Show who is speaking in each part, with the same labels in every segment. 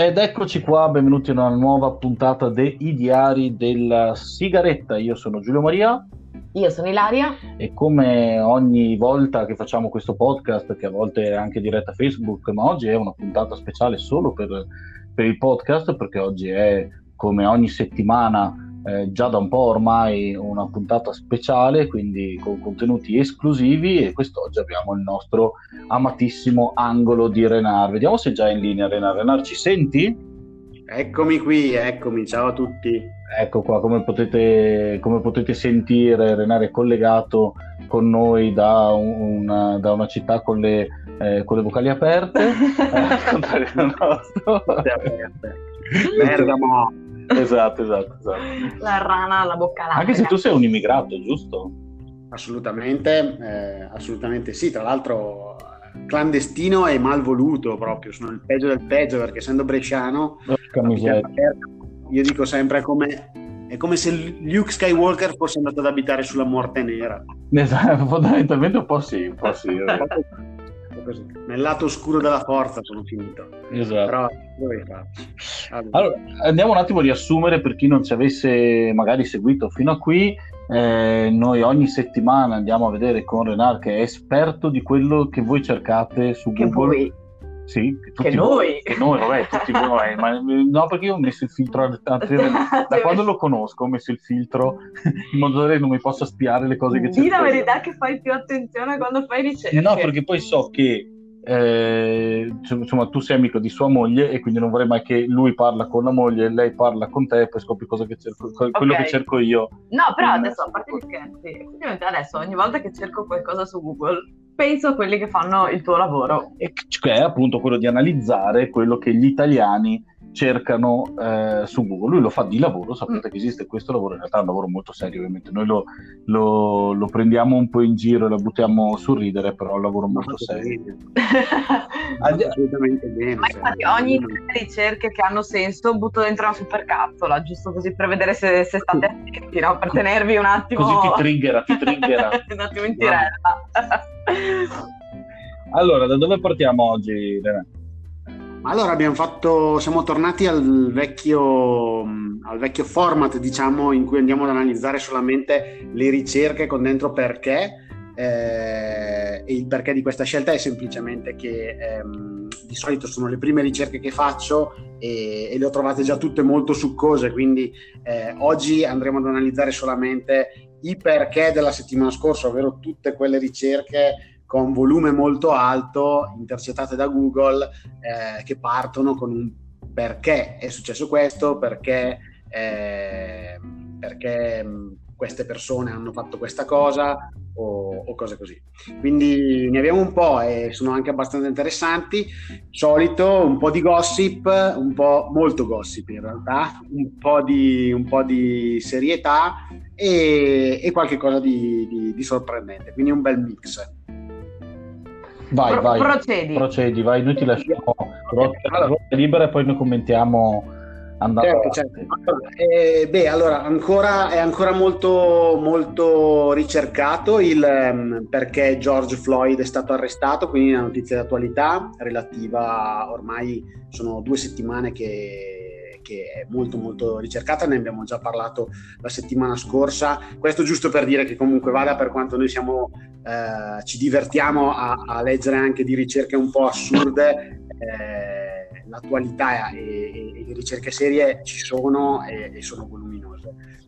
Speaker 1: Ed eccoci qua, benvenuti in una nuova puntata dei Diari della Sigaretta. Io sono Giulio Maria.
Speaker 2: Io sono Ilaria.
Speaker 1: E come ogni volta che facciamo questo podcast, che a volte è anche diretta Facebook, ma oggi è una puntata speciale solo per, per il podcast, perché oggi è come ogni settimana eh, già da un po' ormai una puntata speciale, quindi con contenuti esclusivi e quest'oggi abbiamo il nostro amatissimo angolo di Renar. Vediamo se è già in linea Renar. Renar, ci senti?
Speaker 3: Eccomi qui, eccomi, ciao a tutti.
Speaker 1: Ecco qua, come potete, come potete sentire, Renar è collegato con noi da, una, da una città con le, eh, con le vocali aperte.
Speaker 3: Bergamo
Speaker 1: esatto, esatto, esatto.
Speaker 2: La rana alla bocca larga.
Speaker 1: Anche se tu sei un immigrato, giusto?
Speaker 3: Assolutamente, eh, assolutamente sì. Tra l'altro clandestino e malvoluto proprio, sono il peggio del peggio perché essendo bresciano io dico sempre come, è come se Luke Skywalker fosse andato ad abitare sulla morte nera.
Speaker 1: Esatto, fondamentalmente un po' sì, un po' sì.
Speaker 3: Nel lato oscuro della forza sono finito.
Speaker 1: Esatto. Però allora. allora. andiamo un attimo a riassumere per chi non ci avesse magari seguito fino a qui. Eh, noi ogni settimana andiamo a vedere con Renar che è esperto di quello che voi cercate su
Speaker 2: che
Speaker 1: Google.
Speaker 2: Voi
Speaker 1: sì,
Speaker 2: che noi.
Speaker 1: Che noi, vabbè, tutti noi. Ma, no, perché io ho messo il filtro, da, da quando lo conosco ho messo il filtro in modo che non mi possa spiare le cose che c'è.
Speaker 2: Dì la verità che fai più attenzione quando fai ricerche.
Speaker 1: No, perché poi so che eh, insomma tu sei amico di sua moglie e quindi non vorrei mai che lui parla con la moglie e lei parla con te e poi scopri cosa che cerco, quello okay. che cerco io.
Speaker 2: No, però adesso a parte gli scherzi, effettivamente adesso ogni volta che cerco qualcosa su Google penso a quelli che fanno il tuo lavoro.
Speaker 1: E che è appunto quello di analizzare quello che gli italiani cercano eh, su Google. Lui lo fa di lavoro, sapete mm. che esiste questo lavoro, in realtà è un lavoro molto serio ovviamente, noi lo, lo, lo prendiamo un po' in giro e lo buttiamo sul ridere, però è un lavoro molto serio.
Speaker 3: Assolutamente bene.
Speaker 2: Ma infatti ogni ricerche che hanno senso butto dentro una supercazzola, giusto così per vedere se, se state attenti, no? per tenervi un attimo...
Speaker 1: Così ti triggera, ti triggera.
Speaker 2: un attimo in tirella.
Speaker 1: allora, da dove partiamo oggi, Renato?
Speaker 3: Allora fatto, siamo tornati al vecchio, al vecchio format, diciamo, in cui andiamo ad analizzare solamente le ricerche con dentro perché. Eh, e il perché di questa scelta è semplicemente che ehm, di solito sono le prime ricerche che faccio e, e le ho trovate già tutte molto succose, quindi eh, oggi andremo ad analizzare solamente i perché della settimana scorsa, ovvero tutte quelle ricerche con volume molto alto, intercettate da Google, eh, che partono con un perché è successo questo, perché, eh, perché queste persone hanno fatto questa cosa o, o, cose così. Quindi ne abbiamo un po' e sono anche abbastanza interessanti. Solito un po' di gossip, un po' molto gossip in realtà, un po' di, un po di serietà e, e qualche cosa di, di, di sorprendente. Quindi un bel mix.
Speaker 1: Vai, Pro- vai.
Speaker 2: Procedi.
Speaker 1: Procedi, vai. Noi ti lasciamo allora. libera e poi noi commentiamo
Speaker 3: Certo, certo. Eh, beh, allora, ancora, è ancora molto, molto ricercato il um, perché George Floyd è stato arrestato, quindi una notizia d'attualità relativa, ormai sono due settimane che, che è molto molto ricercata, ne abbiamo già parlato la settimana scorsa. Questo giusto per dire che comunque vada per quanto noi siamo eh, ci divertiamo a, a, leggere anche di ricerche un po' assurde, eh, l'attualità e, e, le ricerche serie ci sono e, e, sono voluminose.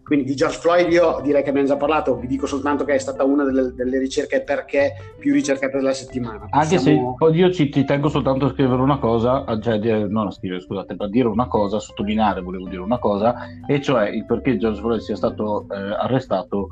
Speaker 3: Quindi di George Floyd io direi che abbiamo già parlato, vi dico soltanto che è stata una delle, delle ricerche perché più ricercate della settimana.
Speaker 1: Anche Siamo... se io ci, ti tengo soltanto a scrivere una cosa, cioè non a scrivere, scusate, a dire una cosa, a sottolineare volevo dire una cosa, e cioè il perché George Floyd sia stato eh, arrestato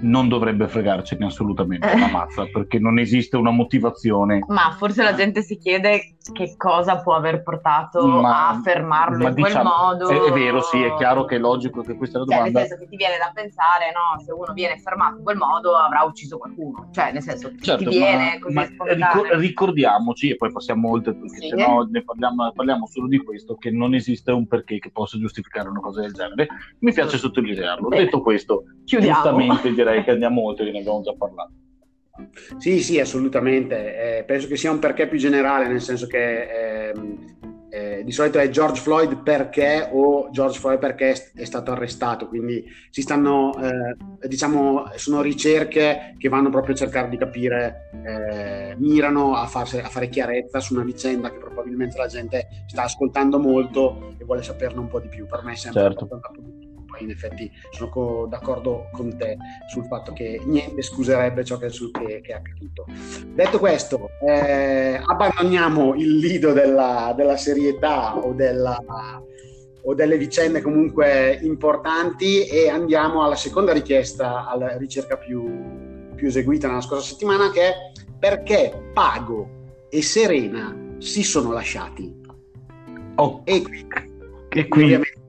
Speaker 1: non dovrebbe fregarcene assolutamente una mazza perché non esiste una motivazione.
Speaker 2: Ma forse la gente si chiede che cosa può aver portato ma, a fermarlo in diciamo, quel modo.
Speaker 1: È, è, vero, sì, è chiaro che è logico che questa è la
Speaker 2: cioè,
Speaker 1: domanda.
Speaker 2: Nel senso che ti viene da pensare, no, se uno viene fermato in quel modo avrà ucciso qualcuno. Cioè, nel senso,
Speaker 1: certo,
Speaker 2: ti viene
Speaker 1: ma,
Speaker 2: così
Speaker 1: ma ricor- ricordiamoci, e poi passiamo oltre, perché sì. se no ne parliamo, parliamo, solo di questo, che non esiste un perché che possa giustificare una cosa del genere. Mi piace sottolinearlo. Bene. Detto questo, Chiudiamo. giustamente direi che andiamo oltre, che ne abbiamo già parlato.
Speaker 3: Sì, sì, assolutamente. Eh, penso che sia un perché più generale, nel senso che eh, eh, di solito è George Floyd perché o George Floyd perché è stato arrestato, quindi si stanno, eh, diciamo, sono ricerche che vanno proprio a cercare di capire, eh, mirano a, farsi, a, fare chiarezza su una vicenda che probabilmente la gente sta ascoltando molto e vuole saperne un po' di più. Per me è sempre certo. un poi in effetti sono co- d'accordo con te sul fatto che niente scuserebbe ciò che, che, che è accaduto. Detto questo, eh, abbandoniamo il lido della, della serietà o, della, o delle vicende comunque importanti e andiamo alla seconda richiesta, alla ricerca più, più eseguita nella scorsa settimana che è perché Pago e Serena si sono lasciati.
Speaker 1: Oh.
Speaker 3: E qui, e qui ovviamente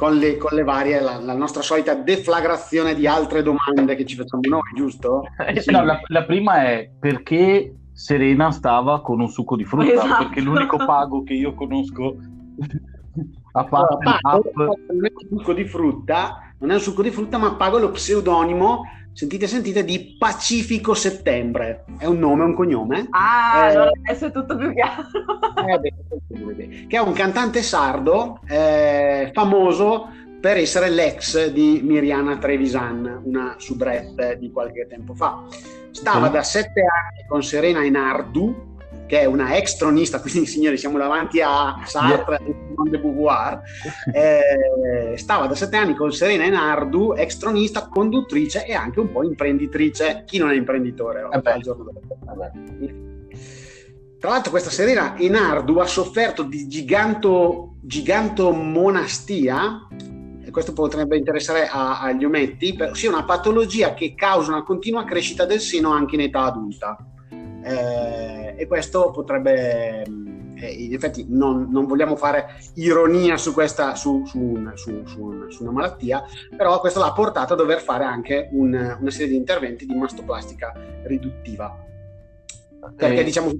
Speaker 3: con le, con le varie, la, la, nostra solita deflagrazione di altre domande che ci facciamo noi, giusto?
Speaker 1: Eh, sì. no, la, la, prima è perché Serena stava con un succo di frutta, esatto. perché l'unico pago che io conosco
Speaker 3: a parte allora, pago, non è un succo di frutta, non è un succo di frutta, ma pago lo pseudonimo sentite sentite di Pacifico Settembre. È un nome, un cognome?
Speaker 2: Ah, eh, allora adesso è tutto più chiaro. eh,
Speaker 3: che è un cantante sardo eh, famoso per essere l'ex di Miriana Trevisan una soubrette di qualche tempo fa. Stava da sette anni con Serena Enardu che è una ex tronista, quindi signori siamo davanti a Sartre e Simone de Beauvoir, eh, stava da sette anni con Serena Enardu, ex tronista, conduttrice e anche un po' imprenditrice. Chi non è imprenditore oh, al giorno d'oggi? Tra l'altro questa Serena Enardu ha sofferto di giganto, gigantomonastia, e questo potrebbe interessare a, agli ometti, ossia una patologia che causa una continua crescita del seno anche in età adulta eh, e questo potrebbe eh, in effetti non, non, vogliamo fare ironia su questa su, su, un, su, su, una malattia però questo l'ha portato a dover fare anche un, una serie di interventi di mastoplastica riduttiva perché eh, diciamo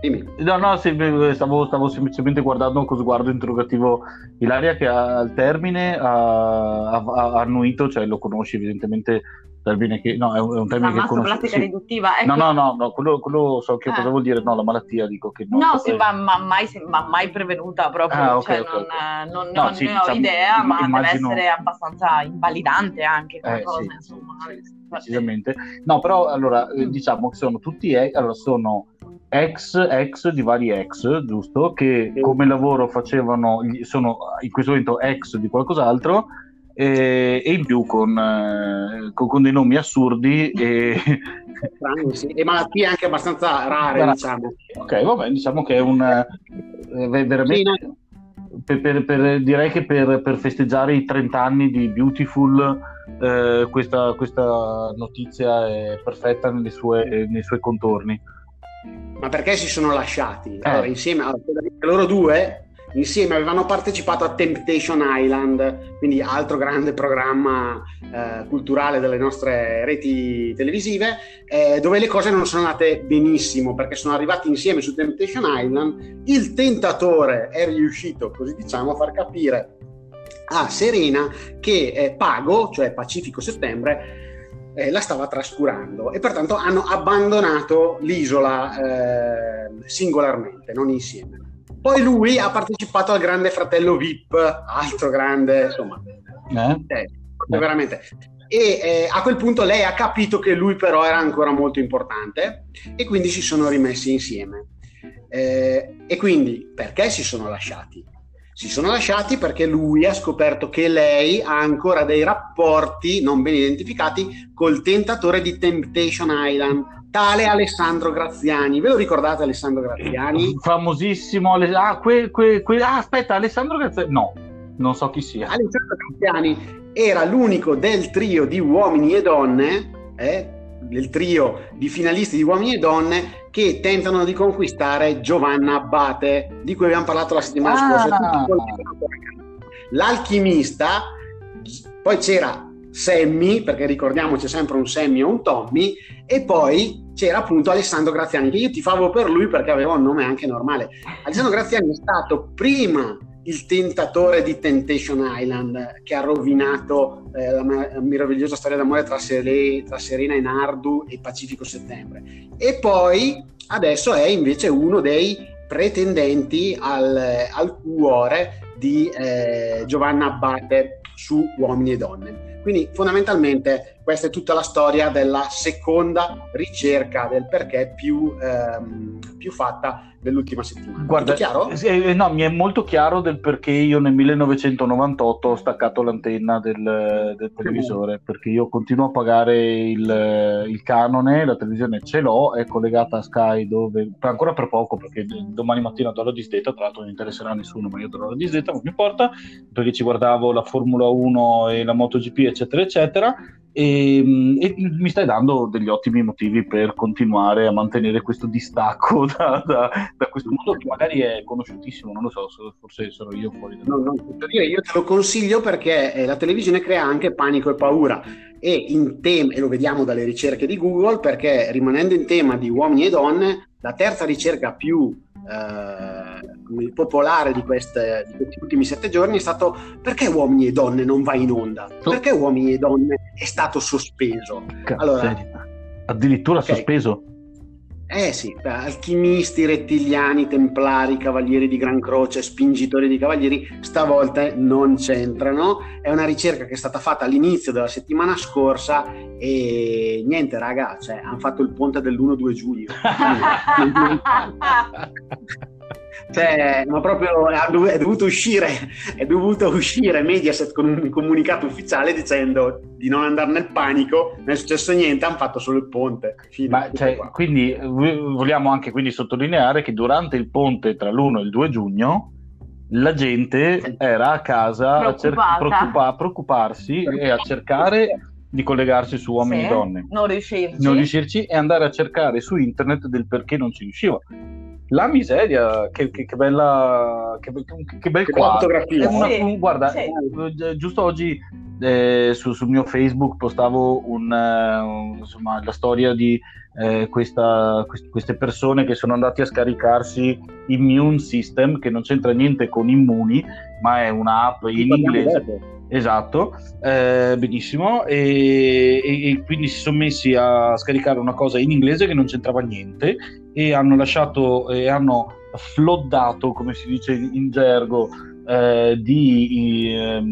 Speaker 1: Dimmi. No, no, stavo, stavo, semplicemente guardando con sguardo interrogativo Ilaria che al termine ha, ha, ha annuito, cioè lo conosci evidentemente termine che no, è un, è un termine
Speaker 2: la
Speaker 1: che conosco.
Speaker 2: plastica sì. riduttiva.
Speaker 1: Ecco. No, no, no, no quello, quello, so che ah. cosa vuol dire, no, la malattia dico che
Speaker 2: no. No, sì, ma, ma, mai, ma, mai, prevenuta proprio, ah, okay, cioè, okay, non, okay. non, non, no, sì, ne ho diciamo, idea, ma immagino... deve essere abbastanza invalidante anche
Speaker 1: eh, sì, insomma. Decisamente. No, però allora mm. diciamo che sono tutti allora sono ex ex di vari ex, giusto? Che come lavoro facevano sono in questo momento ex di qualcos'altro e, e in più con, eh, con, con, dei nomi assurdi e...
Speaker 3: sì. e malattie anche abbastanza rare, Rara. diciamo.
Speaker 1: Ok, vabbè, diciamo che è un... Eh, veramente... Sì, no. per, per, per, direi che per, per, festeggiare i 30 anni di Beautiful eh, questa, questa, notizia è perfetta sue, nei suoi contorni.
Speaker 3: Ma perché si sono lasciati? Allora, eh. insieme a loro due insieme avevano partecipato a Temptation Island, quindi altro grande programma eh, culturale delle nostre reti televisive, eh, dove le cose non sono andate benissimo perché sono arrivati insieme su Temptation Island. Il tentatore è riuscito, così diciamo, a far capire a Serena che eh, Pago, cioè Pacifico Settembre, eh, la stava trascurando e pertanto hanno abbandonato l'isola eh, singolarmente, non insieme. Poi lui ha partecipato al Grande Fratello VIP, altro grande, insomma, eh? Eh, veramente. E eh, a quel punto lei ha capito che lui però era ancora molto importante e quindi si sono rimessi insieme. Eh, e quindi perché si sono lasciati? Si sono lasciati perché lui ha scoperto che lei ha ancora dei rapporti non ben identificati col tentatore di Temptation Island, tale Alessandro Graziani. Ve lo ricordate Alessandro Graziani?
Speaker 1: Famosissimo. Ah, que, que, que... ah aspetta, Alessandro Graziani. No, non so chi sia.
Speaker 3: Alessandro Graziani era l'unico del trio di uomini e donne, eh, del trio di finalisti di uomini e donne che tentano di conquistare Giovanna Abbate, di cui abbiamo parlato la settimana ah. scorsa. L'alchimista, poi c'era Sammy, perché ricordiamoci sempre un Sammy o un Tommy, e poi c'era appunto Alessandro Graziani, che io ti favo per lui perché aveva un nome anche normale. Alessandro Graziani è stato prima il tentatore di Temptation Island che ha rovinato eh, la, meravigliosa storia d'amore tra, Sere, tra Serena Enardu e Pacifico Settembre. E poi adesso è invece uno dei pretendenti al, al cuore di eh, Giovanna Abbate su Uomini e Donne. Quindi fondamentalmente questa è tutta la storia della seconda ricerca del perché più, ehm, più fatta dell'ultima settimana.
Speaker 1: Guarda, chiaro? Eh, no, mi è molto chiaro del perché io nel 1998 ho staccato l'antenna del, del televisore, perché io continuo a pagare il, il, canone, la televisione ce l'ho, è collegata a Sky dove, ancora per poco, perché domani mattina do la disdetta, tra l'altro non interesserà a nessuno, ma io do la disdetta, non mi importa, perché ci guardavo la Formula 1 e la MotoGP, eccetera, eccetera e, e, mi stai dando degli ottimi motivi per continuare a mantenere questo distacco da, da, da, questo mondo che magari è conosciutissimo, non lo so, forse sono io fuori.
Speaker 3: Da... No, no, io te lo consiglio perché eh, la televisione crea anche panico e paura e, in tema, e lo vediamo dalle ricerche di Google perché rimanendo in tema di uomini e donne, la terza ricerca più eh, popolare di, queste, di, questi ultimi sette giorni è stato perché uomini e donne non va in onda? Perché uomini e donne è stato sospeso?
Speaker 1: Allora, addirittura okay. sospeso?
Speaker 3: Eh sì, alchimisti, rettiliani, templari, cavalieri di Gran Croce, spingitori di cavalieri, stavolta non c'entrano. È una ricerca che è stata fatta all'inizio della settimana scorsa e niente, raga, cioè, hanno fatto il ponte dell'1-2 giugno. cioè, ma proprio è dovuto uscire, è dovuto uscire Mediaset con un comunicato ufficiale dicendo di non andare nel panico, non è successo niente, hanno fatto solo il ponte.
Speaker 1: Fine, ma, cioè, quindi vogliamo anche quindi sottolineare che durante il ponte tra l'1 e il 2 giugno la gente era a casa a cer- preoccupa- preoccuparsi e a cercare di collegarsi su uomini sì, e donne.
Speaker 2: Non riuscirci.
Speaker 1: Non riuscirci e andare a cercare su internet del perché non ci riusciva la miseria, che, che, che bella, che, che bel quadro. Una, sì, un, guarda, sì. Eh, giusto oggi eh, su, sul mio Facebook postavo un, uh, insomma, la storia di eh, questa, quest- queste persone che sono andate a scaricarsi Immune System, che non c'entra niente con Immuni, ma è un'app in inglese. Esatto, eh, benissimo. E, e, e, quindi si sono messi a scaricare una cosa in inglese che non c'entrava niente e hanno lasciato e hanno floddato, come si dice in gergo, eh, di eh,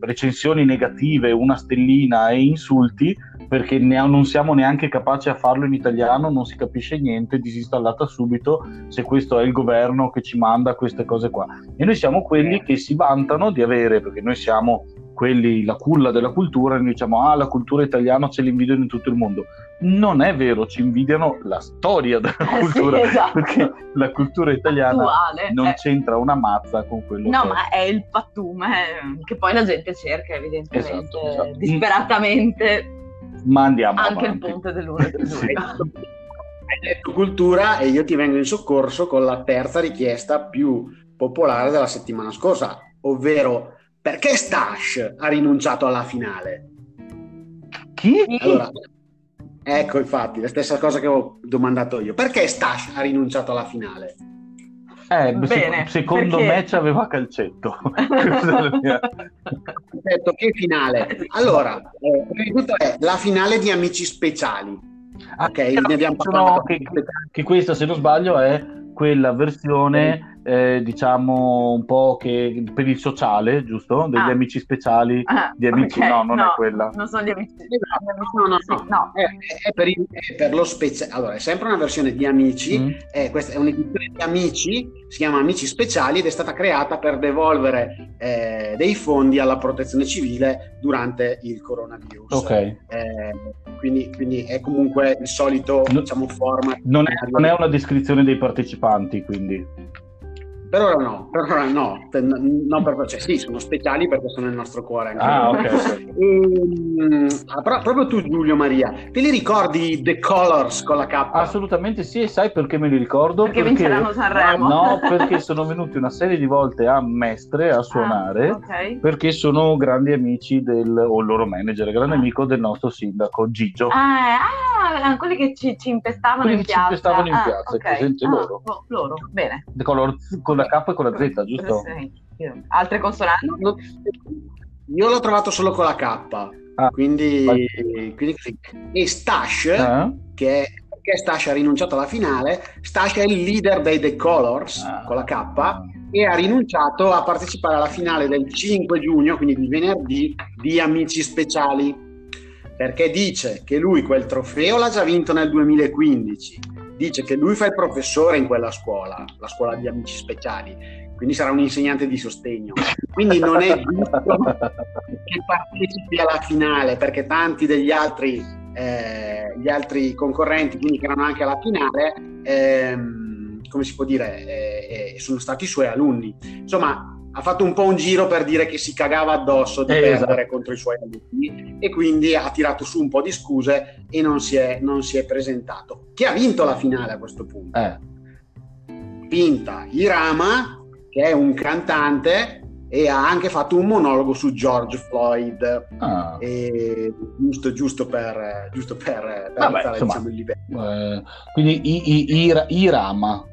Speaker 1: recensioni negative, una stellina e insulti perché ne, non siamo neanche capaci a farlo in italiano, non si capisce niente, disinstallata subito se questo è il governo che ci manda queste cose qua. E noi siamo quelli che si vantano di avere, perché noi siamo quelli, la culla della cultura, e noi diciamo ah la cultura italiana ce l'invidiano in tutto il mondo. Non è vero, ci invidiano la storia della eh, cultura, sì, esatto. perché la cultura italiana Attuale, non eh. c'entra una mazza con quello
Speaker 2: no,
Speaker 1: che
Speaker 2: ma è il pattume che poi la gente cerca evidentemente esatto, esatto. disperatamente
Speaker 1: ma andiamo
Speaker 2: anche
Speaker 1: avanti.
Speaker 2: il ponte dell'uno sì.
Speaker 3: hai detto cultura e io ti vengo in soccorso con la terza richiesta più popolare della settimana scorsa ovvero perché Stash ha rinunciato alla finale?
Speaker 1: Chi?
Speaker 3: Allora, ecco infatti la stessa cosa che ho domandato io perché Stash ha rinunciato alla finale?
Speaker 1: Eh, Bene, secondo perché... me c'aveva calcetto.
Speaker 3: Detto che finale. Allora, eh, è la finale di Amici Speciali.
Speaker 1: Ah, ok, ne abbiamo parlato. Che, che questa, se non sbaglio, è quella versione eh, diciamo un po' che per il sociale, giusto? Degli ah. amici speciali, ah, di amici, okay. no, non
Speaker 2: no,
Speaker 1: è quella.
Speaker 2: Non sono gli amici,
Speaker 3: no, no, no, no. È, è, per il, è, per lo speciale. Allora, è sempre una versione di amici, mm. è, questa è un'edizione di amici, si chiama Amici Speciali ed è stata creata per devolvere eh, dei fondi alla protezione civile durante il coronavirus.
Speaker 1: Ok.
Speaker 3: Eh, quindi, quindi, è comunque il solito, no, diciamo, format.
Speaker 1: Non è, non è una descrizione dei partecipanti, quindi.
Speaker 3: Per ora no, per ora no, no per, cioè, sì, sono speciali perché sono nel nostro cuore. Anche
Speaker 1: ah, ok.
Speaker 3: e, ehm, ah, però, proprio tu, Giulio Maria, te li ricordi The Colors con la K?
Speaker 1: Assolutamente sì, e sai perché me li ricordo?
Speaker 2: Perché, perché vinceranno Sanremo.
Speaker 1: No, perché sono venuti una serie di volte a Mestre a suonare, ah, okay. perché sono grandi amici del, o il loro manager, grande ah. amico del nostro sindaco Gigio.
Speaker 2: Ah, ah quelli che ci, ci impestavano quelli in piazza.
Speaker 1: Ci impestavano in ah, piazza, okay. presente loro.
Speaker 2: Oh, loro, bene.
Speaker 1: The Colors con la K e con la Z, giusto?
Speaker 2: Sì. Altre consonanti?
Speaker 3: Io l'ho trovato solo con la K, ah, quindi, quindi, e Stash, eh? che è perché Stasha ha rinunciato alla finale. Stasha è il leader dei The Colors ah. con la K e ha rinunciato a partecipare alla finale del 5 giugno, quindi di venerdì, di Amici Speciali. Perché dice che lui quel trofeo l'ha già vinto nel 2015. Dice che lui fa il professore in quella scuola, la scuola di Amici Speciali, quindi sarà un insegnante di sostegno. Quindi non è giusto che partecipi alla finale, perché tanti degli altri, eh, gli altri concorrenti, quindi che erano anche alla finale, ehm, come si può dire, eh, eh, sono stati suoi alunni. Insomma, ha fatto un po' un giro per dire che si cagava addosso di eh, perdere esatto. contro i suoi alunni e quindi ha tirato su un po' di scuse e non si è, non si è presentato. Chi ha vinto la finale a questo punto? Eh. Pinta Irama, che è un cantante e ha anche fatto un monologo su George Floyd ah. e, giusto, giusto, per, giusto per, per Vabbè, alzare insomma, diciamo, il livello
Speaker 1: eh, quindi i, i, i, Irama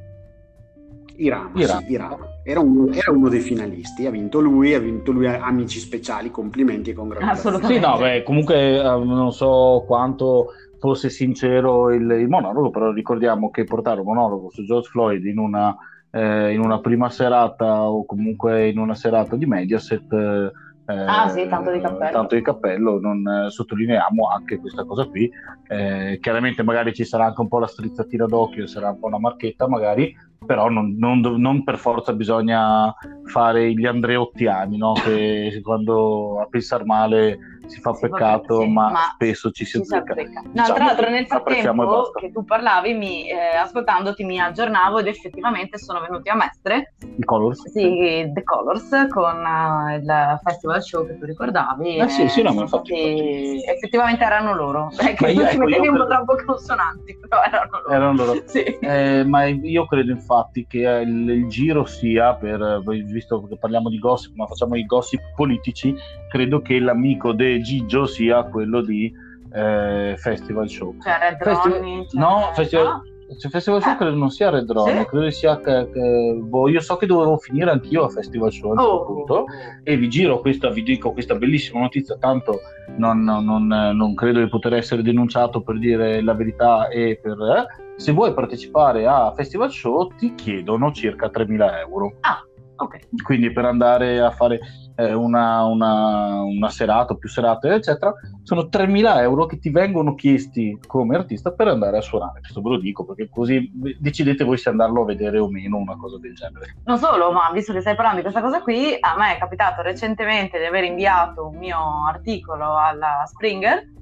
Speaker 3: Irama, Irama. Sì, Irama. Era, uno, era, uno, dei finalisti, ha vinto lui, ha vinto lui Amici Speciali, complimenti e congratulazioni.
Speaker 1: Sì, no, beh, comunque eh, non so quanto fosse sincero il, il, monologo, però ricordiamo che portare un monologo su George Floyd in una, eh, in una prima serata o comunque in una serata di Mediaset... Eh,
Speaker 2: ah sì, tanto di cappello.
Speaker 1: Tanto di cappello, non eh, sottolineiamo anche questa cosa qui. Eh, chiaramente magari ci sarà anche un po' la strizzatina d'occhio, sarà un po' una marchetta magari, però non, non, non, per forza bisogna fare gli andreottiani, no? che quando a pensare male si fa sì, peccato, sì, ma, ma, spesso ci si azzecca.
Speaker 2: No, diciamo tra l'altro nel frattempo che tu parlavi, mi, eh, ascoltandoti mi aggiornavo ed effettivamente sono venuti a Mestre.
Speaker 1: I Colors?
Speaker 2: Sì, The Colors, con uh, il festival show che tu ricordavi.
Speaker 1: Eh sì, sì, no, ma infatti,
Speaker 2: Effettivamente erano loro, eh, che tu ci mettevi un po' troppo consonanti, però erano loro.
Speaker 1: Erano loro. sì. eh, ma io credo infatti che il, il giro sia, per, visto che parliamo di gossip, ma facciamo i gossip politici, credo che l'amico De Gigio sia quello di eh, Festival Show.
Speaker 2: Cioè Red Festival... Ronnie,
Speaker 1: cioè... No, Festival... No? Cioè, Festival Show eh. credo non sia Red Ronnie, sì? credo sia che, che boh, io so che dovevo finire anch'io a Festival Show a un certo oh. punto e vi giro questa, vi dico questa bellissima notizia, tanto non, non, non, credo di poter essere denunciato per dire la verità e per... Eh, se vuoi partecipare a Festival Show ti chiedono circa 3.000 euro.
Speaker 2: Ah, ok.
Speaker 1: Quindi per andare a fare eh, una, una, una, serata o più serate, eccetera, sono 3.000 euro che ti vengono chiesti come artista per andare a suonare. Questo ve lo dico perché così decidete voi se andarlo a vedere o meno, una cosa del genere.
Speaker 2: Non solo, ma visto che stai parlando di questa cosa qui, a me è capitato recentemente di aver inviato un mio articolo alla Springer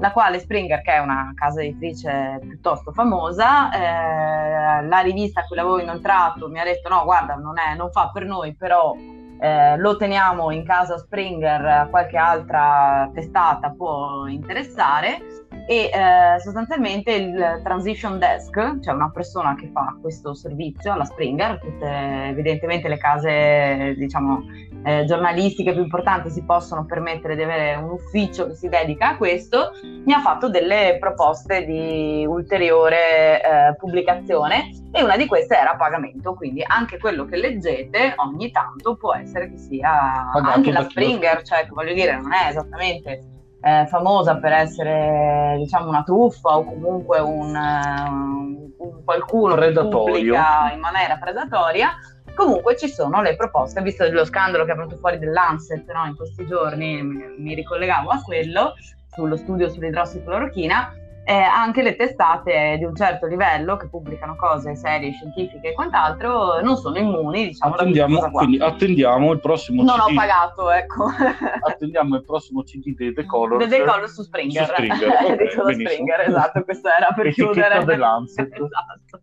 Speaker 2: la quale Springer, che è una casa editrice piuttosto famosa, eh, la rivista a cui l'avevo inoltrato mi ha detto no, guarda, non, è, non fa per noi, però eh, lo teniamo in casa Springer, qualche altra testata può interessare. E eh, sostanzialmente il transition desk, cioè una persona che fa questo servizio alla Springer, tutte evidentemente le case diciamo eh, giornalistiche più importanti si possono permettere di avere un ufficio che si dedica a questo, mi ha fatto delle proposte di ulteriore eh, pubblicazione e una di queste era a pagamento, quindi anche quello che leggete ogni tanto può essere che sia Pagato anche la Springer, cioè che voglio dire non è esattamente eh, famosa per essere diciamo una truffa o comunque un, un, un qualcuno predatorio. che pubblica in maniera predatoria Comunque ci sono le proposte, visto lo scandalo che è venuto fuori dell'Anset no, in questi giorni, mi, ricollegavo a quello, sullo studio sull'idrossiclorochina, eh, anche le testate di un certo livello che pubblicano cose serie, scientifiche e quant'altro non sono immuni, diciamo.
Speaker 1: Attendiamo, quindi attendiamo il prossimo
Speaker 2: Non CD. ho pagato, ecco.
Speaker 1: attendiamo il prossimo CD di The Color.
Speaker 2: The Color su Springer. Su Springer, okay, Springer esatto, questo era per chiudere. esatto,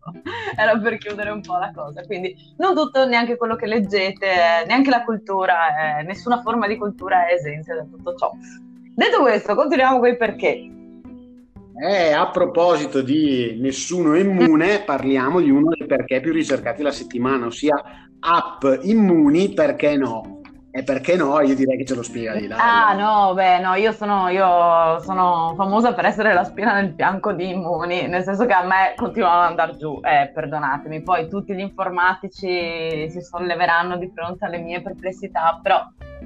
Speaker 2: era per chiudere un po' la cosa. Quindi non tutto, neanche quello che leggete, neanche la cultura, eh, nessuna forma di cultura è esente da tutto ciò. Detto questo, continuiamo con i perché.
Speaker 3: Eh, a proposito di nessuno immune, parliamo di uno dei perché più ricercati la settimana, ossia app immuni, perché no? E perché no? Io direi che ce lo spiega di là.
Speaker 2: Ah no, beh no, io sono, io sono famosa per essere la spina nel fianco di immuni, nel senso che a me continuano ad andare giù, eh, perdonatemi, poi tutti gli informatici si solleveranno di fronte alle mie perplessità, però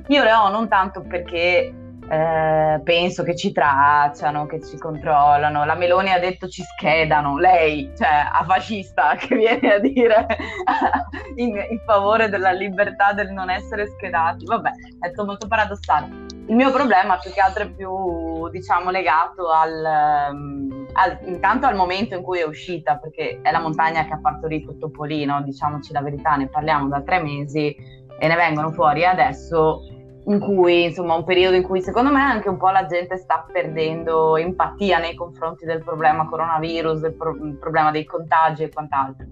Speaker 2: io le ho non tanto perché eh, penso che ci tracciano, che ci controllano. La Meloni ha detto ci schedano, lei, cioè a fascista, che viene a dire in, in, favore della libertà del non essere schedati. Vabbè, è tutto molto paradossale. Il mio problema più che altro è più, diciamo, legato al, um, al, intanto al momento in cui è uscita, perché è la montagna che ha partorito Topolino, diciamoci la verità, ne parliamo da tre mesi e ne vengono fuori adesso in cui, insomma, un periodo in cui secondo me anche un po' la gente sta perdendo empatia nei confronti del problema coronavirus, del pro- problema dei contagi e quant'altro.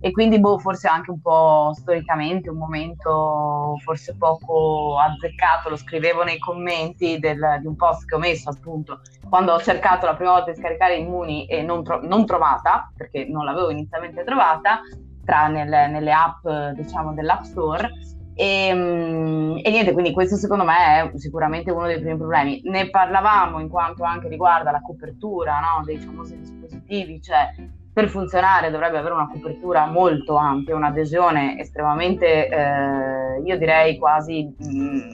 Speaker 2: E quindi, boh, forse anche un po' storicamente un momento forse poco azzeccato, lo scrivevo nei commenti del, di un post che ho messo appunto quando ho cercato la prima volta di scaricare Immuni e non, tro- non trovata, perché non l'avevo inizialmente trovata, tra nelle, nelle app diciamo dell'App Store e, ehm, e, niente, quindi questo secondo me è sicuramente uno dei primi problemi. Ne parlavamo in quanto anche riguarda la copertura no, dei famosi dispositivi, cioè per funzionare dovrebbe avere una copertura molto ampia, un'adesione estremamente, eh, io direi quasi mh, mm,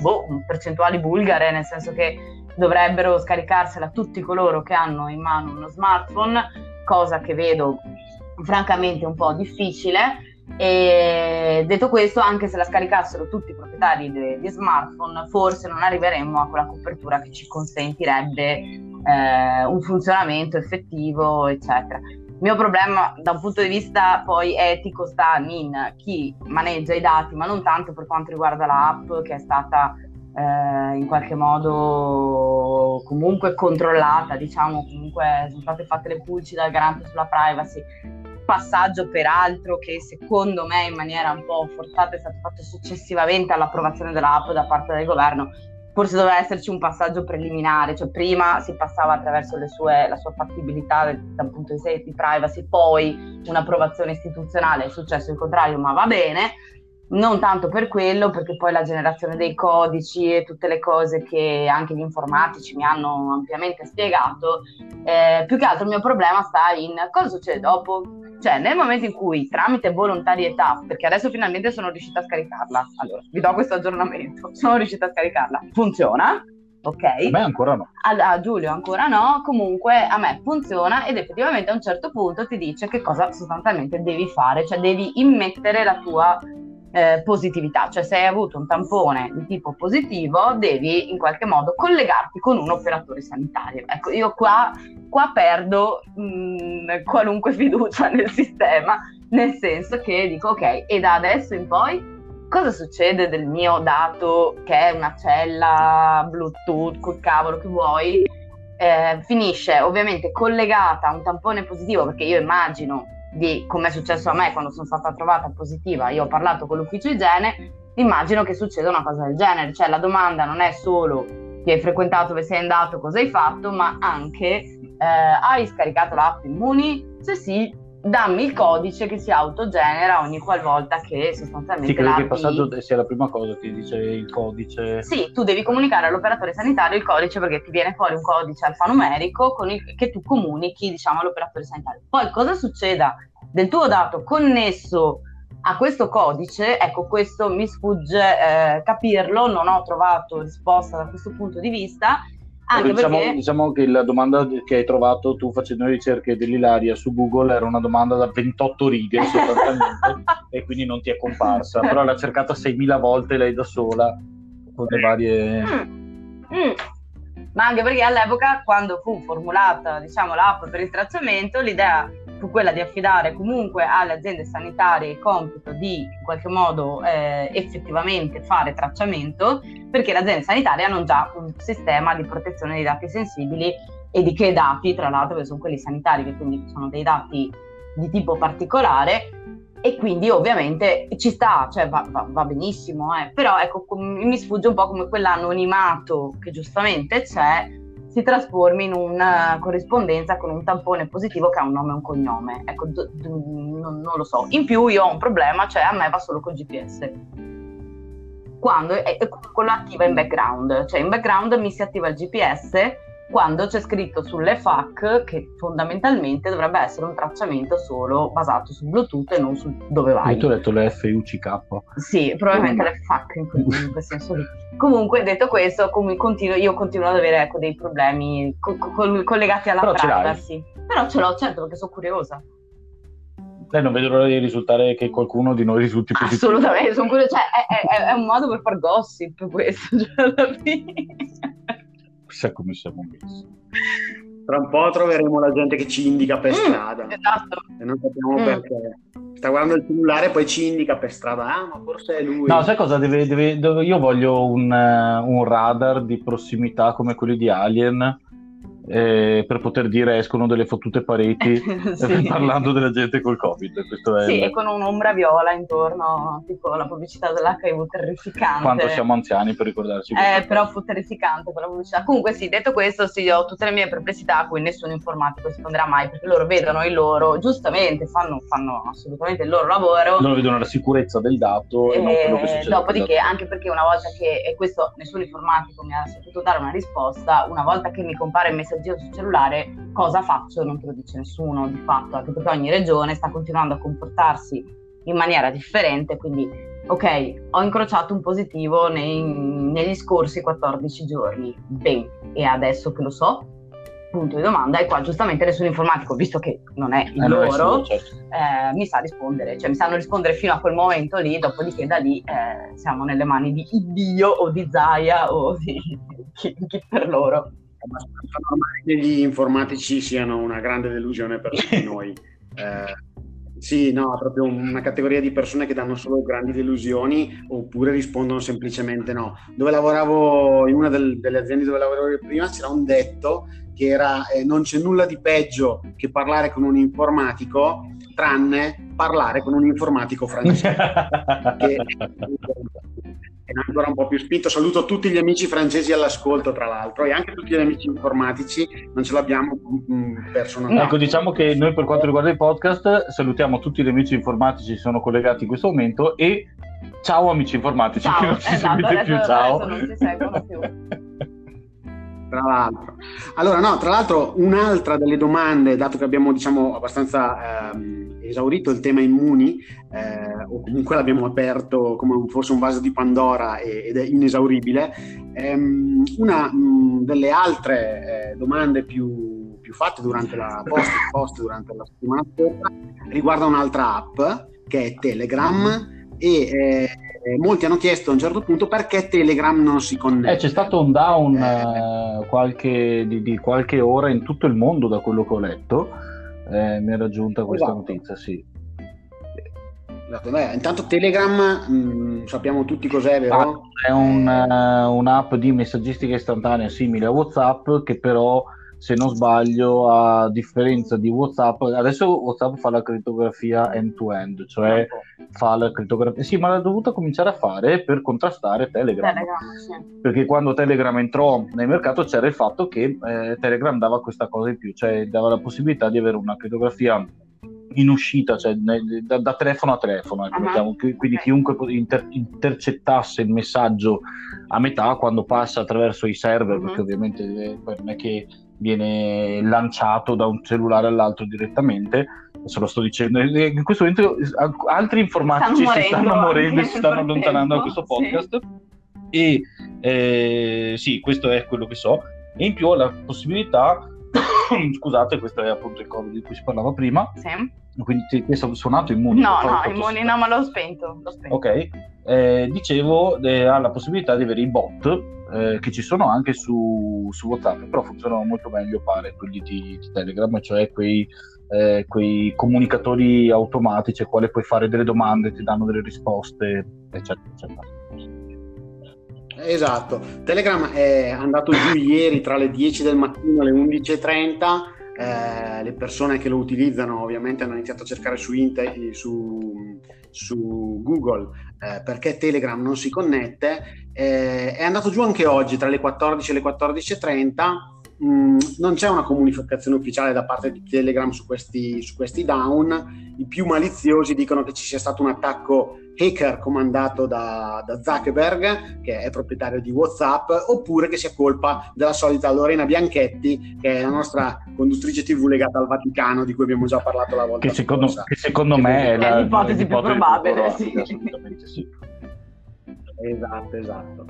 Speaker 2: boh, percentuali bulgare, nel senso che dovrebbero scaricarsela tutti coloro che hanno in mano uno smartphone, cosa che vedo francamente un po' difficile e detto questo, anche se la scaricassero tutti i proprietari di smartphone, forse non arriveremmo a quella copertura che ci consentirebbe eh, un funzionamento effettivo, eccetera. Il mio problema da un punto di vista poi etico sta in chi maneggia i dati, ma non tanto per quanto riguarda l'app che è stata eh, in qualche modo comunque controllata, diciamo, comunque sono state fatte le pulci dal garante sulla privacy passaggio peraltro che secondo me in maniera un po' forzata è stato fatto successivamente all'approvazione dell'app da parte del governo. Forse doveva esserci un passaggio preliminare, cioè prima si passava attraverso sue, la sua fattibilità dal punto di vista di privacy, poi un'approvazione istituzionale, è successo il contrario, ma va bene non tanto per quello, perché poi la generazione dei codici e tutte le cose che anche gli informatici mi hanno ampiamente spiegato, eh, più che altro il mio problema sta in cosa succede dopo. Cioè, nel momento in cui tramite volontarietà, perché adesso finalmente sono riuscita a scaricarla, allora vi do questo aggiornamento, sono riuscita a scaricarla, funziona, ok?
Speaker 1: A me ancora no.
Speaker 2: A, a, Giulio ancora no, comunque a me funziona ed effettivamente a un certo punto ti dice che cosa sostanzialmente devi fare, cioè devi immettere la tua eh, positività, cioè se hai avuto un tampone di tipo positivo devi in qualche modo collegarti con un operatore sanitario. Ecco, io qua, qua perdo mh, mm, qualunque fiducia nel sistema, nel senso che dico ok, e da adesso in poi cosa succede del mio dato che è una cella Bluetooth, col cavolo che vuoi? Eh, finisce ovviamente collegata a un tampone positivo perché io immagino di come è successo a me quando sono stata trovata positiva, io ho parlato con l'ufficio igiene, immagino che succeda una cosa del genere, cioè la domanda non è solo chi hai frequentato, dove sei andato, cosa hai fatto, ma anche eh, hai scaricato l'app Immuni? Se sì, dammi il codice che si autogenera ogni qualvolta che sostanzialmente...
Speaker 1: Sì, credo che il passaggio sia la prima cosa, ti dice il codice.
Speaker 2: Sì, tu devi comunicare all'operatore sanitario il codice perché ti viene fuori un codice alfanumerico con il, che tu comunichi diciamo, all'operatore sanitario. Poi cosa succeda del tuo dato connesso a questo codice, ecco questo mi sfugge eh, capirlo, non ho trovato risposta da questo punto di vista anche
Speaker 1: diciamo,
Speaker 2: perché...
Speaker 1: diciamo, che la domanda che hai trovato tu facendo le ricerche dell'Ilaria su Google era una domanda da 28 righe sostanzialmente e quindi non ti è comparsa, però l'ha cercata 6.000 volte lei da sola con le varie... Mm.
Speaker 2: Mm. Ma anche perché all'epoca quando fu formulata diciamo, l'app per il tracciamento l'idea fu quella di affidare comunque alle aziende sanitarie il compito di in qualche modo eh, effettivamente fare tracciamento perché le aziende sanitarie hanno già un sistema di protezione dei dati sensibili e di che dati, tra l'altro, che sono quelli sanitari, che quindi sono dei dati di tipo particolare e quindi ovviamente ci sta, cioè va, va, va benissimo, eh. però ecco, mi sfugge un po' come quell'anonimato che giustamente c'è si trasformi in una corrispondenza con un tampone positivo che ha un nome e un cognome. Ecco, d- d- non, non, lo so. In più io ho un problema, cioè a me va solo col GPS. Quando è, è quello attiva in background, cioè in background mi si attiva il GPS quando c'è scritto sulle FAC che fondamentalmente dovrebbe essere un tracciamento solo basato su Bluetooth e non su dove vai.
Speaker 1: E tu hai detto le FUCK.
Speaker 2: Sì, probabilmente le FAC in quel, in quel senso lì. Comunque, detto questo, continuo, io continuo ad avere ecco, dei problemi co- co- collegati alla
Speaker 1: Però
Speaker 2: privacy. Però ce l'ho, certo, perché sono curiosa.
Speaker 1: Eh, non vedo l'ora di risultare che qualcuno di noi risulti positivo.
Speaker 2: Assolutamente, sono curiosa. Cioè, è, è, è, un modo per far gossip questo, cioè, alla fine.
Speaker 1: Chissà come siamo messi.
Speaker 3: Tra un po' troveremo la gente che ci indica per
Speaker 2: Mm,
Speaker 3: strada
Speaker 2: esatto.
Speaker 3: e non sappiamo
Speaker 2: Mm.
Speaker 3: perché. Sta guardando il cellulare e poi ci indica per strada. Ah, ma forse è lui.
Speaker 1: No, sai cosa? Deve, deve- io voglio un, eh, un radar di prossimità come quelli di Alien eh, per poter dire escono delle fottute pareti
Speaker 2: Sì.
Speaker 1: parlando della gente col Covid. Questo è
Speaker 2: Sì,
Speaker 1: il-
Speaker 2: e con un'ombra viola intorno, tipo la pubblicità dell'HIV terrificante.
Speaker 1: quanto siamo anziani per ricordarci.
Speaker 2: Eh, però
Speaker 1: cosa.
Speaker 2: fu terrificante quella pubblicità. Comunque sì, detto questo, sì, ho tutte le mie perplessità a cui nessun informatico risponderà mai, perché loro vedono il loro, giustamente, fanno, fanno assolutamente il loro lavoro.
Speaker 1: Loro vedono la sicurezza del dato e non quello che
Speaker 2: E
Speaker 1: succede.
Speaker 2: dopodiché, anche perché una volta che, e questo nessun informatico mi ha saputo dare una risposta, una volta che mi compare il messaggino sul cellulare, cosa faccio? Non te lo dice nessuno di fatto, anche perché ogni regione sta continuando a comportarsi in maniera differente, quindi ok, ho incrociato un positivo nei- negli scorsi 14 giorni, bene, e adesso che lo so, punto di domanda, e qua giustamente nessun informatico, visto che non è il
Speaker 1: Eh,
Speaker 2: loro,
Speaker 1: certo.
Speaker 2: eh, mi sa rispondere, cioè mi sanno rispondere fino a quel momento lì, dopodiché da lì eh, siamo nelle mani di Dio o di Zaya o di chi, chi per loro.
Speaker 3: Gli informatici siano una grande delusione per tutti noi. Eh, sì, no, è proprio una categoria di persone che danno solo grandi delusioni oppure rispondono semplicemente no. Dove lavoravo, in una del- delle aziende dove lavoravo prima, c'era un detto che era eh, non c'è nulla di peggio che parlare con un informatico tranne parlare con un informatico francese. che è ancora un po' più spinto. Saluto tutti gli amici francesi all'ascolto, tra l'altro, e anche tutti gli amici informatici, non ce l'abbiamo mm, personalmente.
Speaker 1: Ecco, diciamo che noi per quanto riguarda il podcast salutiamo tutti gli amici informatici che sono collegati in questo momento e ciao amici informatici che
Speaker 2: Ciao,
Speaker 1: non ci
Speaker 2: esatto,
Speaker 1: seguite più, ciao.
Speaker 2: adesso non si seguono più.
Speaker 3: Tra l'altro. Allora, no, tra l'altro, un'altra delle domande, dato che abbiamo diciamo abbastanza ehm, esaurito il tema immuni, eh, o comunque l'abbiamo aperto come fosse un vaso di Pandora ed è inesauribile, ehm, una mh, delle altre eh, domande più, più fatte durante la post, post durante la settimana scorsa riguarda un'altra app che è Telegram e eh, molti hanno chiesto a un certo punto perché Telegram non si connette.
Speaker 1: Eh, c'è stato un down eh, qualche- di, di qualche ora in tutto il mondo da quello che ho letto. Eh, mi era giunta questa
Speaker 3: Esatto.
Speaker 1: notizia, sì.
Speaker 3: Esatto, beh, intanto Telegram mh, sappiamo tutti cos'è, vero?
Speaker 1: È un, eh, un'app di messaggistica istantanea simile a WhatsApp che però, se non sbaglio, a differenza di WhatsApp, adesso WhatsApp fa la crittografia end-to-end, cioè fa la crittografia... Sì, ma l'ha dovuta cominciare a fare per contrastare Telegram.
Speaker 2: Telegram, sì.
Speaker 1: perché quando Telegram entrò nel mercato c'era il fatto che eh, Telegram dava questa cosa in più, cioè dava la possibilità di avere una crittografia in uscita, cioè da, da telefono a telefono, ecco, mettiamo, chi- quindi
Speaker 2: Ok.
Speaker 1: chiunque inter- intercettasse il messaggio a metà quando passa attraverso i server,
Speaker 2: Mhm.
Speaker 1: perché ovviamente eh, non è che viene lanciato da un cellulare all'altro direttamente, adesso lo sto dicendo, in questo momento altri informatici
Speaker 2: Stanno
Speaker 1: si stanno
Speaker 2: morendo
Speaker 1: e si stanno allontanando da questo podcast e eh, sì, questo è quello che so. E in più ho la possibilità, scusate, questo è appunto il Covid di cui si parlava prima,
Speaker 2: Sì.
Speaker 1: quindi ti, ti è suonato immune.
Speaker 2: No, no, immuni, no, ma l'ho spento. L'ho spento.
Speaker 1: Ok, eh, dicevo, eh, ha la possibilità di avere i bot eh, che ci sono anche su, su WhatsApp, però funzionano molto meglio, pare, quelli di, di Telegram, cioè quei, eh, quei comunicatori automatici ai quali puoi fare delle domande, ti danno delle risposte, eccetera, eccetera.
Speaker 3: Esatto, Telegram è andato giù ieri tra le 10 del mattino e le 11.30, eh, le persone che lo utilizzano ovviamente hanno iniziato a cercare su, inter- su, su Google eh, perché Telegram non si connette, eh, è andato giù anche oggi tra le 14 e le 14.30, mm, non c'è una comunicazione ufficiale da parte di Telegram su questi, su questi down, i più maliziosi dicono che ci sia stato un attacco hacker comandato da, da, Zuckerberg, che è proprietario di WhatsApp, oppure che sia colpa della solita Lorena Bianchetti, che è la nostra conduttrice TV legata al Vaticano, di cui abbiamo già parlato la volta
Speaker 1: che secondo,
Speaker 3: scorsa.
Speaker 1: Che secondo me è,
Speaker 2: è l'ipotesi, più probabile.
Speaker 1: Sì. Assolutamente sì.
Speaker 3: Esatto, esatto.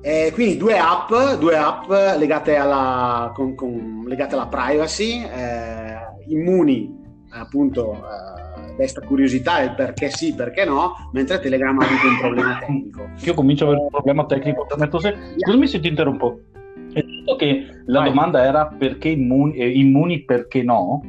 Speaker 3: Eh, quindi due app, due app legate, alla, con, con, legate alla privacy, eh, immuni appunto eh, desta curiosità il perché sì, perché no, mentre Telegram ha avuto un problema tecnico.
Speaker 1: Io comincio a avere un problema tecnico. Se... Scusami se ti interrompo. È detto che la Vai. domanda era perché immuni, eh, immuni perché no?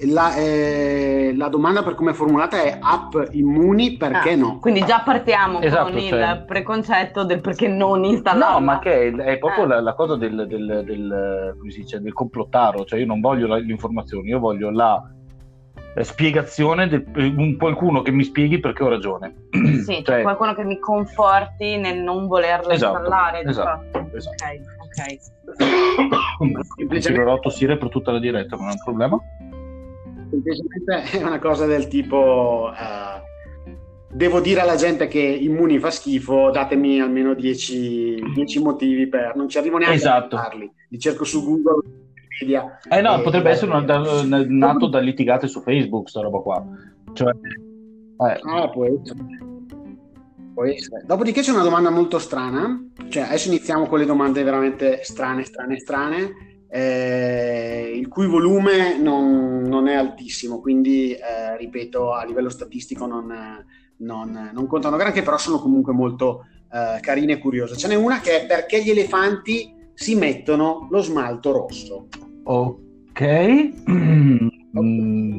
Speaker 3: La, eh, la, domanda per come è formulata è app immuni perché ah, no?
Speaker 2: Quindi già partiamo esatto, con cioè... il preconcetto del perché non installare.
Speaker 1: No, ma che è, è proprio eh. la, la, cosa del, del, del, dice, del, complottaro, cioè io non voglio le informazioni, io voglio la spiegazione di un qualcuno che mi spieghi perché ho ragione.
Speaker 2: Sì, cioè, qualcuno che mi conforti nel non volerla esatto, installare.
Speaker 1: Esatto, esatto. Ok, ok. Semplicemente... a tossire per tutta la diretta, non è un problema
Speaker 3: semplicemente è una cosa del tipo uh, devo dire alla gente che Immuni fa schifo, datemi almeno 10 motivi per... non ci arrivo neanche
Speaker 1: esatto.
Speaker 3: a parli, li cerco su Google. Wikipedia,
Speaker 1: eh no, potrebbe essere una, da, nato da litigate su Facebook, sta roba qua. Cioè,
Speaker 3: eh. Ah, può essere. può essere. Dopodiché c'è una domanda molto strana, cioè adesso iniziamo con le domande veramente strane, strane, strane eh, il cui volume non, non, è altissimo, quindi eh, ripeto a livello statistico non, non, non, contano granché, però sono comunque molto eh, carine e curiose. Ce n'è una che è perché gli elefanti si mettono lo smalto rosso.
Speaker 1: Ok.
Speaker 3: mm.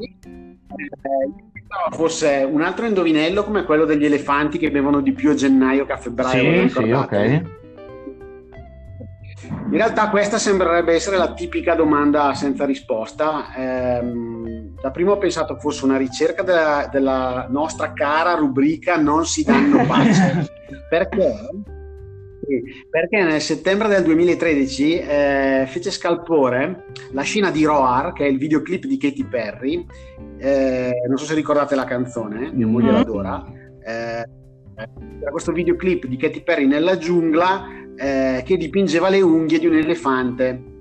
Speaker 3: fosse un altro indovinello come quello degli elefanti che bevono di più a gennaio che a febbraio.
Speaker 1: Sì, sì, ok.
Speaker 3: In realtà questa sembrerebbe essere la tipica domanda senza risposta. Eh, da prima ho pensato fosse una ricerca della, della nostra cara rubrica Non si danno pace. Perché? Perché nel settembre del 2013 eh, fece scalpore la scena di Roar, che è il videoclip di Katy Perry. Eh, non so se ricordate la canzone, mia moglie mm-hmm. l'adora. Eh, questo videoclip di Katy Perry nella giungla eh, che dipingeva le unghie di un elefante.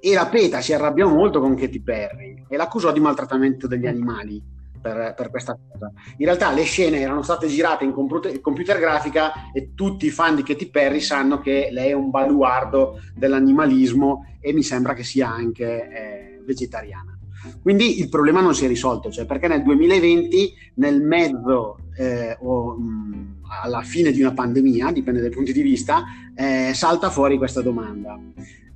Speaker 3: E la PETA si arrabbiò molto con Katy Perry e l'accusò di maltrattamento degli animali per, per, questa cosa. In realtà le scene erano state girate in computer, computer, grafica e tutti i fan di Katy Perry sanno che lei è un baluardo dell'animalismo e mi sembra che sia anche eh, vegetariana. Quindi il problema non si è risolto, cioè perché nel 2020, nel mezzo eh, o mh, alla fine di una pandemia, dipende dai punti di vista, eh, salta fuori questa domanda.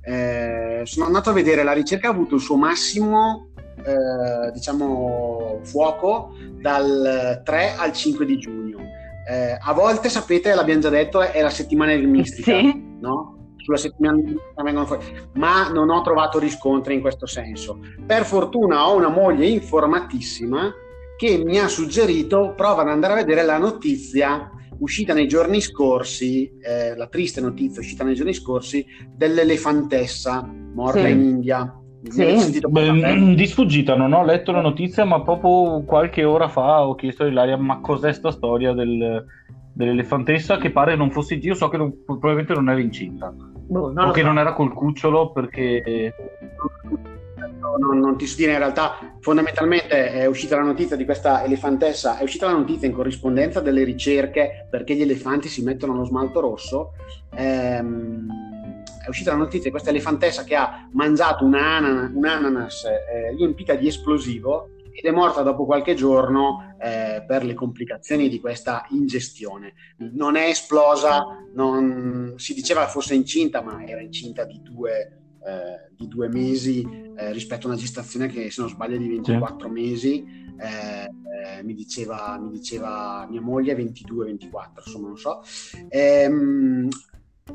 Speaker 3: Eh, sono andato a vedere, la ricerca ha avuto il suo massimo eh, diciamo fuoco dal 3 al 5 di giugno. Eh, a volte, sapete, l'abbiamo già detto, è la settimana enigmistica, sì. no? Sulla settimana vengono fuori, ma non ho trovato riscontri in questo senso. Per fortuna ho una moglie informatissima che mi ha suggerito prova ad andare a vedere la notizia uscita nei giorni scorsi, eh, la triste notizia uscita nei giorni scorsi dell'elefantessa morta sì. in India.
Speaker 1: Sì. Beh, di sfuggita non ho letto la notizia, ma proprio qualche ora fa ho chiesto a Ilaria: ma cos'è sta storia del, dell'elefantessa? Che pare non fosse. Io so che non, probabilmente non era incinta, boh, o che so. non era col cucciolo perché
Speaker 3: non, non, ti so dire, in realtà fondamentalmente è uscita la notizia di questa elefantessa, è uscita la notizia in corrispondenza delle ricerche perché gli elefanti si mettono lo smalto rosso. Ehm, è uscita la notizia di questa elefantessa che ha mangiato un, anana, un ananas eh, riempita di esplosivo ed è morta dopo qualche giorno eh, per le complicazioni di questa ingestione. Non è esplosa, non, si diceva fosse incinta, ma era incinta di due eh, di due mesi eh, rispetto a una gestazione che se non sbaglio è di 24 sì. mesi eh, mi diceva, mi, diceva, mia moglie 22-24 insomma non so ehm,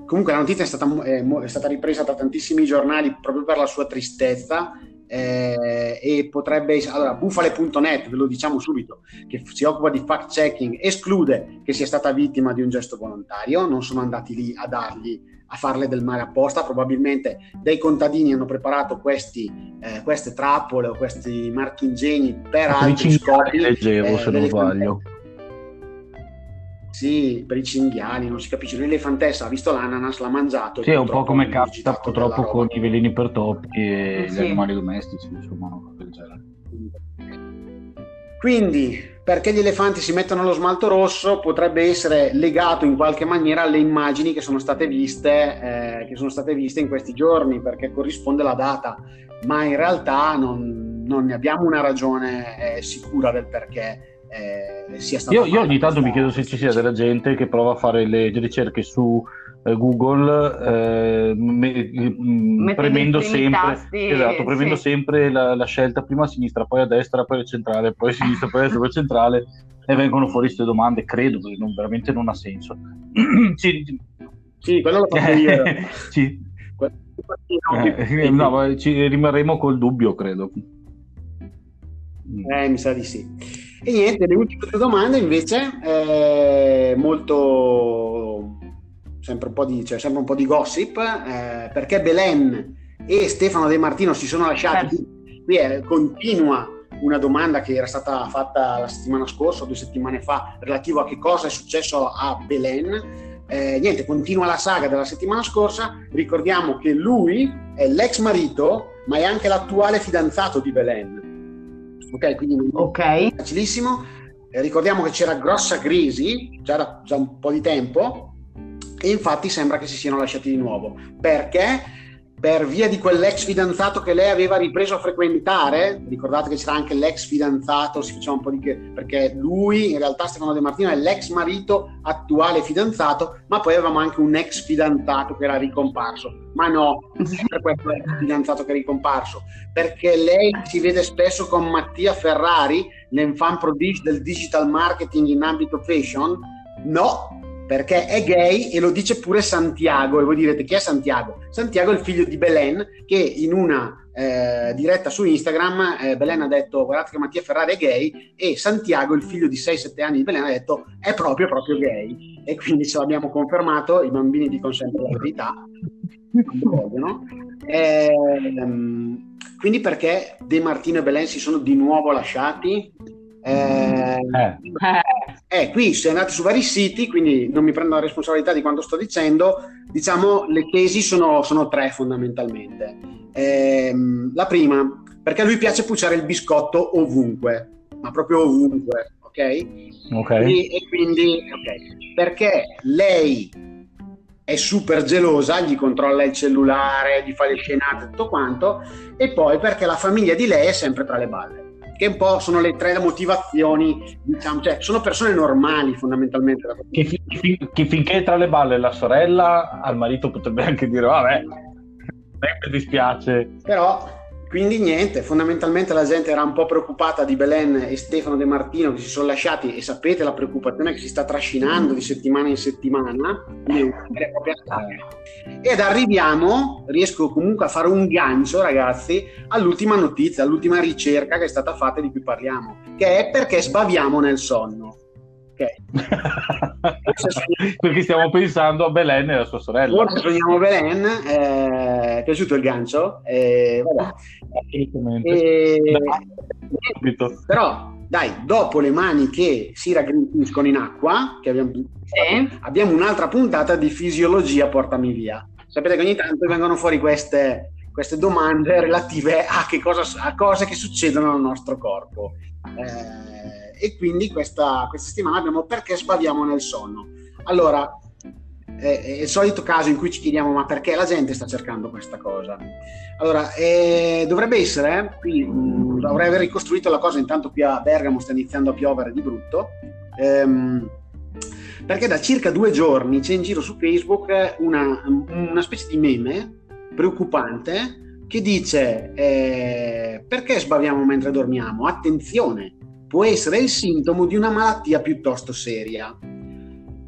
Speaker 3: comunque la notizia è stata, è, stata, ripresa da tantissimi giornali proprio per la sua tristezza eh, e potrebbe allora bufale.net ve lo diciamo subito che si occupa di fact checking esclude che sia stata vittima di un gesto volontario non sono andati lì a dargli a farle del male apposta, probabilmente dei contadini hanno preparato questi, eh, queste trappole o questi marchingegni per altri scopi.
Speaker 1: leggevo, eh, se non sbaglio.
Speaker 3: Sì, per i cinghiali, non si capisce. L'elefantessa ha visto l'ananas, l'ha mangiato.
Speaker 1: Sì, è un po' come capita purtroppo con i veleni per topi e sì. gli animali domestici, insomma, del genere.
Speaker 3: Quindi, perché gli elefanti si mettono lo smalto rosso potrebbe essere legato in qualche maniera alle immagini che sono state viste, eh, che sono state viste in questi giorni, perché corrisponde la data, ma in realtà non, non ne abbiamo una ragione eh, sicura del perché. Eh, sia stato
Speaker 1: io, io ogni tanto mi chiedo se ci sia della gente che prova a fare le ricerche su Google eh, me, mm, premendo sempre, esatto, premendo sì. sempre la, la, scelta prima a sinistra, poi a destra, poi a centrale, poi a sinistra, poi a destra, poi a centrale e vengono fuori queste domande, credo, perché non, veramente non ha senso.
Speaker 3: sì, sì, quello lo faccio io.
Speaker 1: sì. Eh, no, ci rimarremo col dubbio, credo.
Speaker 3: Eh, mi sa di sì. E niente, le ultime due domande invece, eh, molto sempre un po' di, cioè, sempre un po di gossip, eh, perché Belen e Stefano De Martino si sono lasciati. Certo. Qui è, continua una domanda che era stata fatta la settimana scorsa, due settimane fa, relativo a che cosa è successo a Belen. Eh, niente, continua la saga della settimana scorsa. Ricordiamo che lui è l'ex marito, ma è anche l'attuale fidanzato di Belen. Ok, quindi non okay. facilissimo. Eh, ricordiamo che c'era grossa crisi già da già un po' di tempo e infatti sembra che si siano lasciati di nuovo. Perché? Per via di quell'ex fidanzato che lei aveva ripreso a frequentare, ricordate che c'era anche l'ex fidanzato, si faceva un po' di che, perché lui, in realtà Stefano De Martino, è l'ex marito attuale fidanzato, ma poi avevamo anche un ex fidanzato che era ricomparso. Ma no, per questo ex fidanzato che è ricomparso, perché lei si vede spesso con Mattia Ferrari, l'enfant prodige del digital marketing in ambito fashion. No, perché è gay e lo dice pure Santiago. E voi direte chi è Santiago? Santiago è il figlio di Belen che in una eh, diretta su Instagram eh, Belen ha detto guardate che Mattia Ferrari è gay e Santiago, il figlio di 6-7 anni di Belen, ha detto è proprio proprio gay. E quindi ce l'abbiamo confermato, i bambini dicono sempre la verità. No? Eh, quindi perché De Martino e Belen si sono di nuovo lasciati? Eh, eh. Eh, qui se andate su vari siti, quindi non mi prendo la responsabilità di quanto sto dicendo, diciamo le tesi sono, sono tre fondamentalmente. Eh, la prima, perché a lui piace pucciare il biscotto ovunque, ma proprio ovunque, ok?
Speaker 1: Ok.
Speaker 3: E, e quindi, ok, perché lei è super gelosa, gli controlla il cellulare, gli fa le scenate, tutto quanto, e poi perché la famiglia di lei è sempre tra le balle che un po' sono le tre motivazioni, diciamo, cioè sono persone normali fondamentalmente.
Speaker 1: Che, fin, che finché tra le balle la sorella, al marito potrebbe anche dire, vabbè, mi dispiace.
Speaker 3: Però quindi niente, fondamentalmente la gente era un po' preoccupata di Belen e Stefano De Martino che si sono lasciati e sapete la preoccupazione che si sta trascinando di settimana in settimana. Ed arriviamo, riesco comunque a fare un gancio ragazzi, all'ultima notizia, all'ultima ricerca che è stata fatta di cui parliamo, che è perché sbaviamo nel sonno.
Speaker 1: Perché stiamo pensando a Belen e alla sua sorella.
Speaker 3: Forse sogniamo Belen, eh, è piaciuto il gancio. Eh, e... Però, dai, dopo le mani che si raggrinziscono in acqua, che abbiamo, sì. abbiamo un'altra puntata di fisiologia portami via. Sapete che ogni tanto vengono fuori queste, queste domande relative a, cosa, a, cose che succedono nel nostro corpo. Eh, e quindi questa, questa settimana abbiamo perché sbaviamo nel sonno. Allora, è, il solito caso in cui ci chiediamo ma perché la gente sta cercando questa cosa. Allora, eh, dovrebbe essere, qui mh, mm, dovrei ricostruito la cosa, intanto qui a Bergamo sta iniziando a piovere di brutto, ehm, perché da circa due giorni c'è in giro su Facebook una, una specie di meme preoccupante che dice eh, perché sbaviamo mentre dormiamo? Attenzione, può essere il sintomo di una malattia piuttosto seria.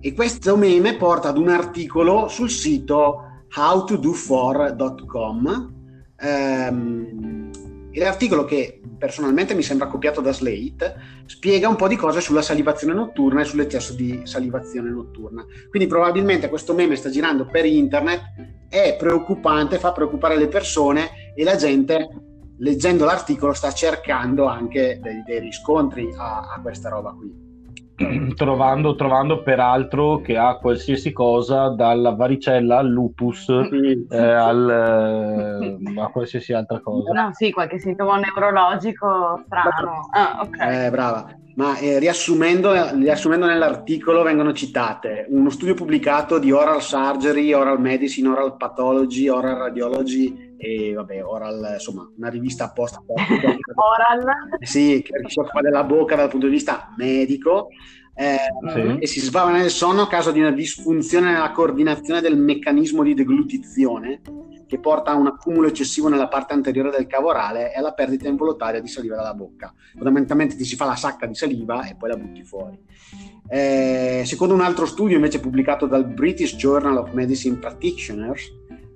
Speaker 3: E questo meme porta ad un articolo sul sito howtodofor.com ehm, E l'articolo che personalmente mi sembra copiato da Slate spiega un po' di cose sulla salivazione notturna e sull'eccesso di salivazione notturna. Quindi probabilmente questo meme sta girando per internet, è preoccupante, fa preoccupare le persone e la gente leggendo l'articolo sta cercando anche dei, dei riscontri a, a questa roba qui.
Speaker 1: Trovando, trovando, peraltro che ha qualsiasi cosa dalla varicella al lupus sì. eh, al, eh, a qualsiasi altra cosa.
Speaker 2: No, sì, qualche sintomo neurologico strano. Ah, okay.
Speaker 3: eh, brava. Ma eh, riassumendo, riassumendo nell'articolo vengono citate uno studio pubblicato di oral surgery, oral medicine, oral pathology, oral radiology e vabbè, oral, insomma, una rivista apposta.
Speaker 2: oral?
Speaker 3: Sì, che si occupa della bocca dal punto di vista medico. Eh, sì. e si sbava nel sonno a causa di una disfunzione nella coordinazione del meccanismo di deglutizione che porta a un accumulo eccessivo nella parte anteriore del cavo orale e alla perdita involontaria di saliva dalla bocca. Fondamentalmente ti si fa la sacca di saliva e poi la butti fuori. Eh, secondo un altro studio invece pubblicato dal British Journal of Medicine Practitioners,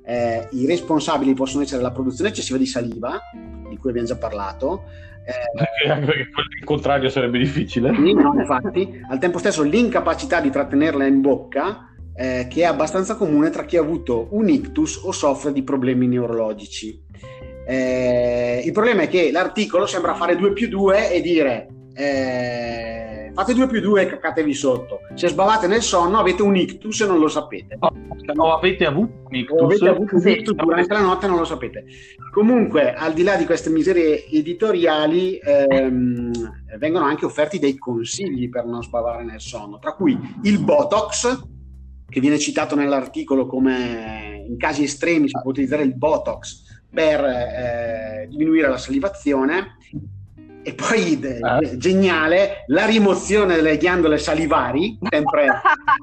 Speaker 3: eh, i responsabili possono essere la produzione eccessiva di saliva, di cui abbiamo già parlato,
Speaker 1: eh, anche perché il contrario sarebbe difficile.
Speaker 3: No, infatti, al tempo stesso l'incapacità di trattenerla in bocca eh, che è abbastanza comune tra chi ha avuto un ictus o soffre di problemi neurologici. Eh, il problema è che l'articolo sembra fare 2 più 2 e dire eh, fate 2 più 2 e cacatevi sotto. Se sbavate nel sonno avete un ictus e non lo sapete.
Speaker 1: O, o avete avuto un ictus,
Speaker 3: avete avuto un ictus durante la notte e non lo sapete. Comunque, al di là di queste miserie editoriali, ehm, vengono anche offerti dei consigli per non sbavare nel sonno, tra cui il Botox, che viene citato nell'articolo come in casi estremi si può utilizzare il Botox per eh, diminuire la salivazione e poi de- ah. geniale la rimozione delle ghiandole salivari sempre,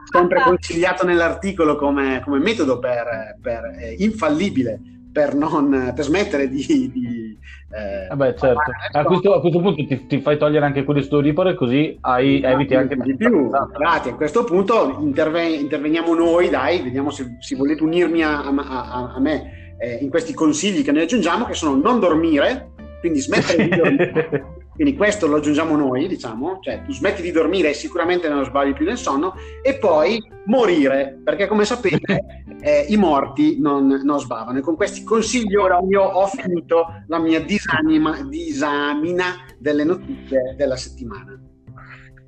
Speaker 3: sempre consigliato nell'articolo come, come metodo per, per eh, infallibile per, non, per smettere di, di
Speaker 1: eh, Vabbè, certo. A questo, a questo, punto ti, ti, fai togliere anche quelli storipore così hai, no, eviti anche
Speaker 3: di più. Grazie. A questo punto interve- interveniamo noi, dai, vediamo se, se volete unirmi a, a, a, a me eh, in questi consigli che noi aggiungiamo, che sono non dormire, quindi smettere di dormire. Quindi questo lo aggiungiamo noi, diciamo, cioè tu smetti di dormire e sicuramente non sbagli più nel sonno e poi morire, perché come sapete eh, i morti non, non, sbavano. E con questi consigli ora io ho finito la mia disanima, disamina delle notizie della settimana.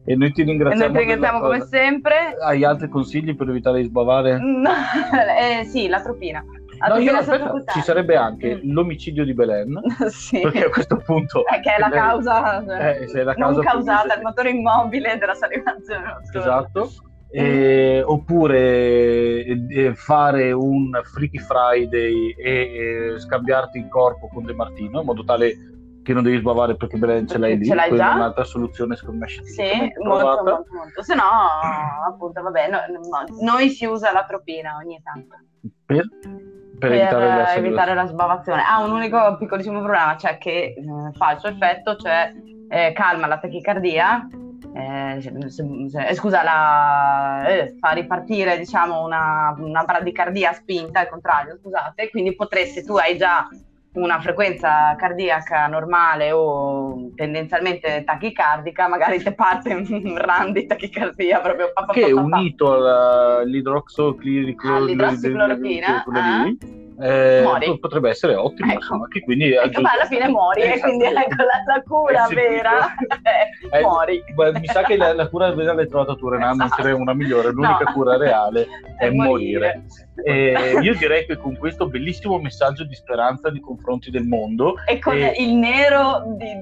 Speaker 1: E noi ti ringraziamo.
Speaker 2: E noi ti ringraziamo come sempre.
Speaker 1: Hai altri consigli per evitare di sbavare?
Speaker 2: No, eh, sì, la tropina.
Speaker 1: No, io, aspetta, ci sarebbe anche mm. l'omicidio di Belen, sì. perché a questo punto...
Speaker 2: Eh, che è la causa,
Speaker 1: eh, è la causa
Speaker 2: non causata, il motore immobile della salivazione.
Speaker 1: Esatto. Eh, oppure eh, fare un Freaky Friday e eh, scambiarti il corpo con De Martino in modo tale che non devi sbavare perché Belen ce l'hai lì,
Speaker 2: ce l'hai già?
Speaker 1: è un'altra soluzione secondo me
Speaker 2: Sì, molto, molto, molto, se no appunto vabbè, no, no, noi si usa l'atropina ogni tanto.
Speaker 1: Per?
Speaker 2: Per, evitare, la, evitare la sbavazione. Ha un unico piccolissimo problema, cioè che eh, fa il suo effetto, cioè eh, calma la tachicardia, eh, se, se, eh, scusa, la, eh, fa ripartire diciamo una, una bradicardia spinta, al contrario, scusate, quindi potresti, tu hai già una frequenza cardiaca normale o tendenzialmente tachicardica, magari ti parte un run di tachicardia proprio
Speaker 1: pa, pa, che pa, unito all'idroxoclorochina
Speaker 2: all'idroxiclorochina
Speaker 1: eh, potrebbe essere ottimo ecco. insomma, che quindi
Speaker 2: ecco, ma alla fine muori esatto. e quindi ecco la, la cura eh, vera eh, muori
Speaker 1: beh, mi sa che la, la cura vera l'hai trovata tu Renan esatto. non c'è una migliore l'unica no. cura reale è, morire, morire. io direi che con questo bellissimo messaggio di speranza nei confronti del mondo
Speaker 2: e con e, il nero di,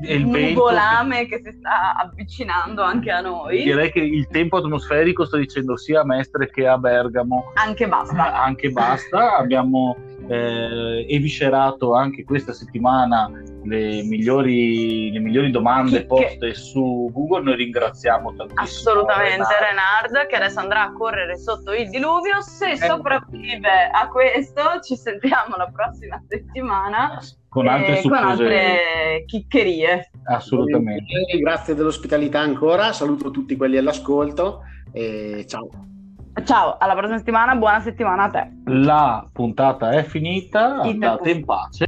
Speaker 2: di, di nuvolame che... che si sta avvicinando anche a noi
Speaker 1: direi che il tempo atmosferico sta dicendo sia a Mestre che a Bergamo
Speaker 2: anche basta
Speaker 1: anche basta abbiamo abbiamo eh, eviscerato anche questa settimana le migliori, le migliori domande poste che... su Google. Noi ringraziamo tantissimo.
Speaker 2: Assolutamente Renard. che adesso andrà a correre sotto il diluvio. Se eh. sopravvive a questo, ci sentiamo la prossima settimana.
Speaker 1: Con altre,
Speaker 2: eh, con altre chiccherie.
Speaker 1: Assolutamente.
Speaker 3: Grazie dell'ospitalità ancora. Saluto tutti quelli all'ascolto e ciao.
Speaker 2: Ciao, alla prossima settimana, buona settimana a te.
Speaker 1: La puntata è finita, andate in pace.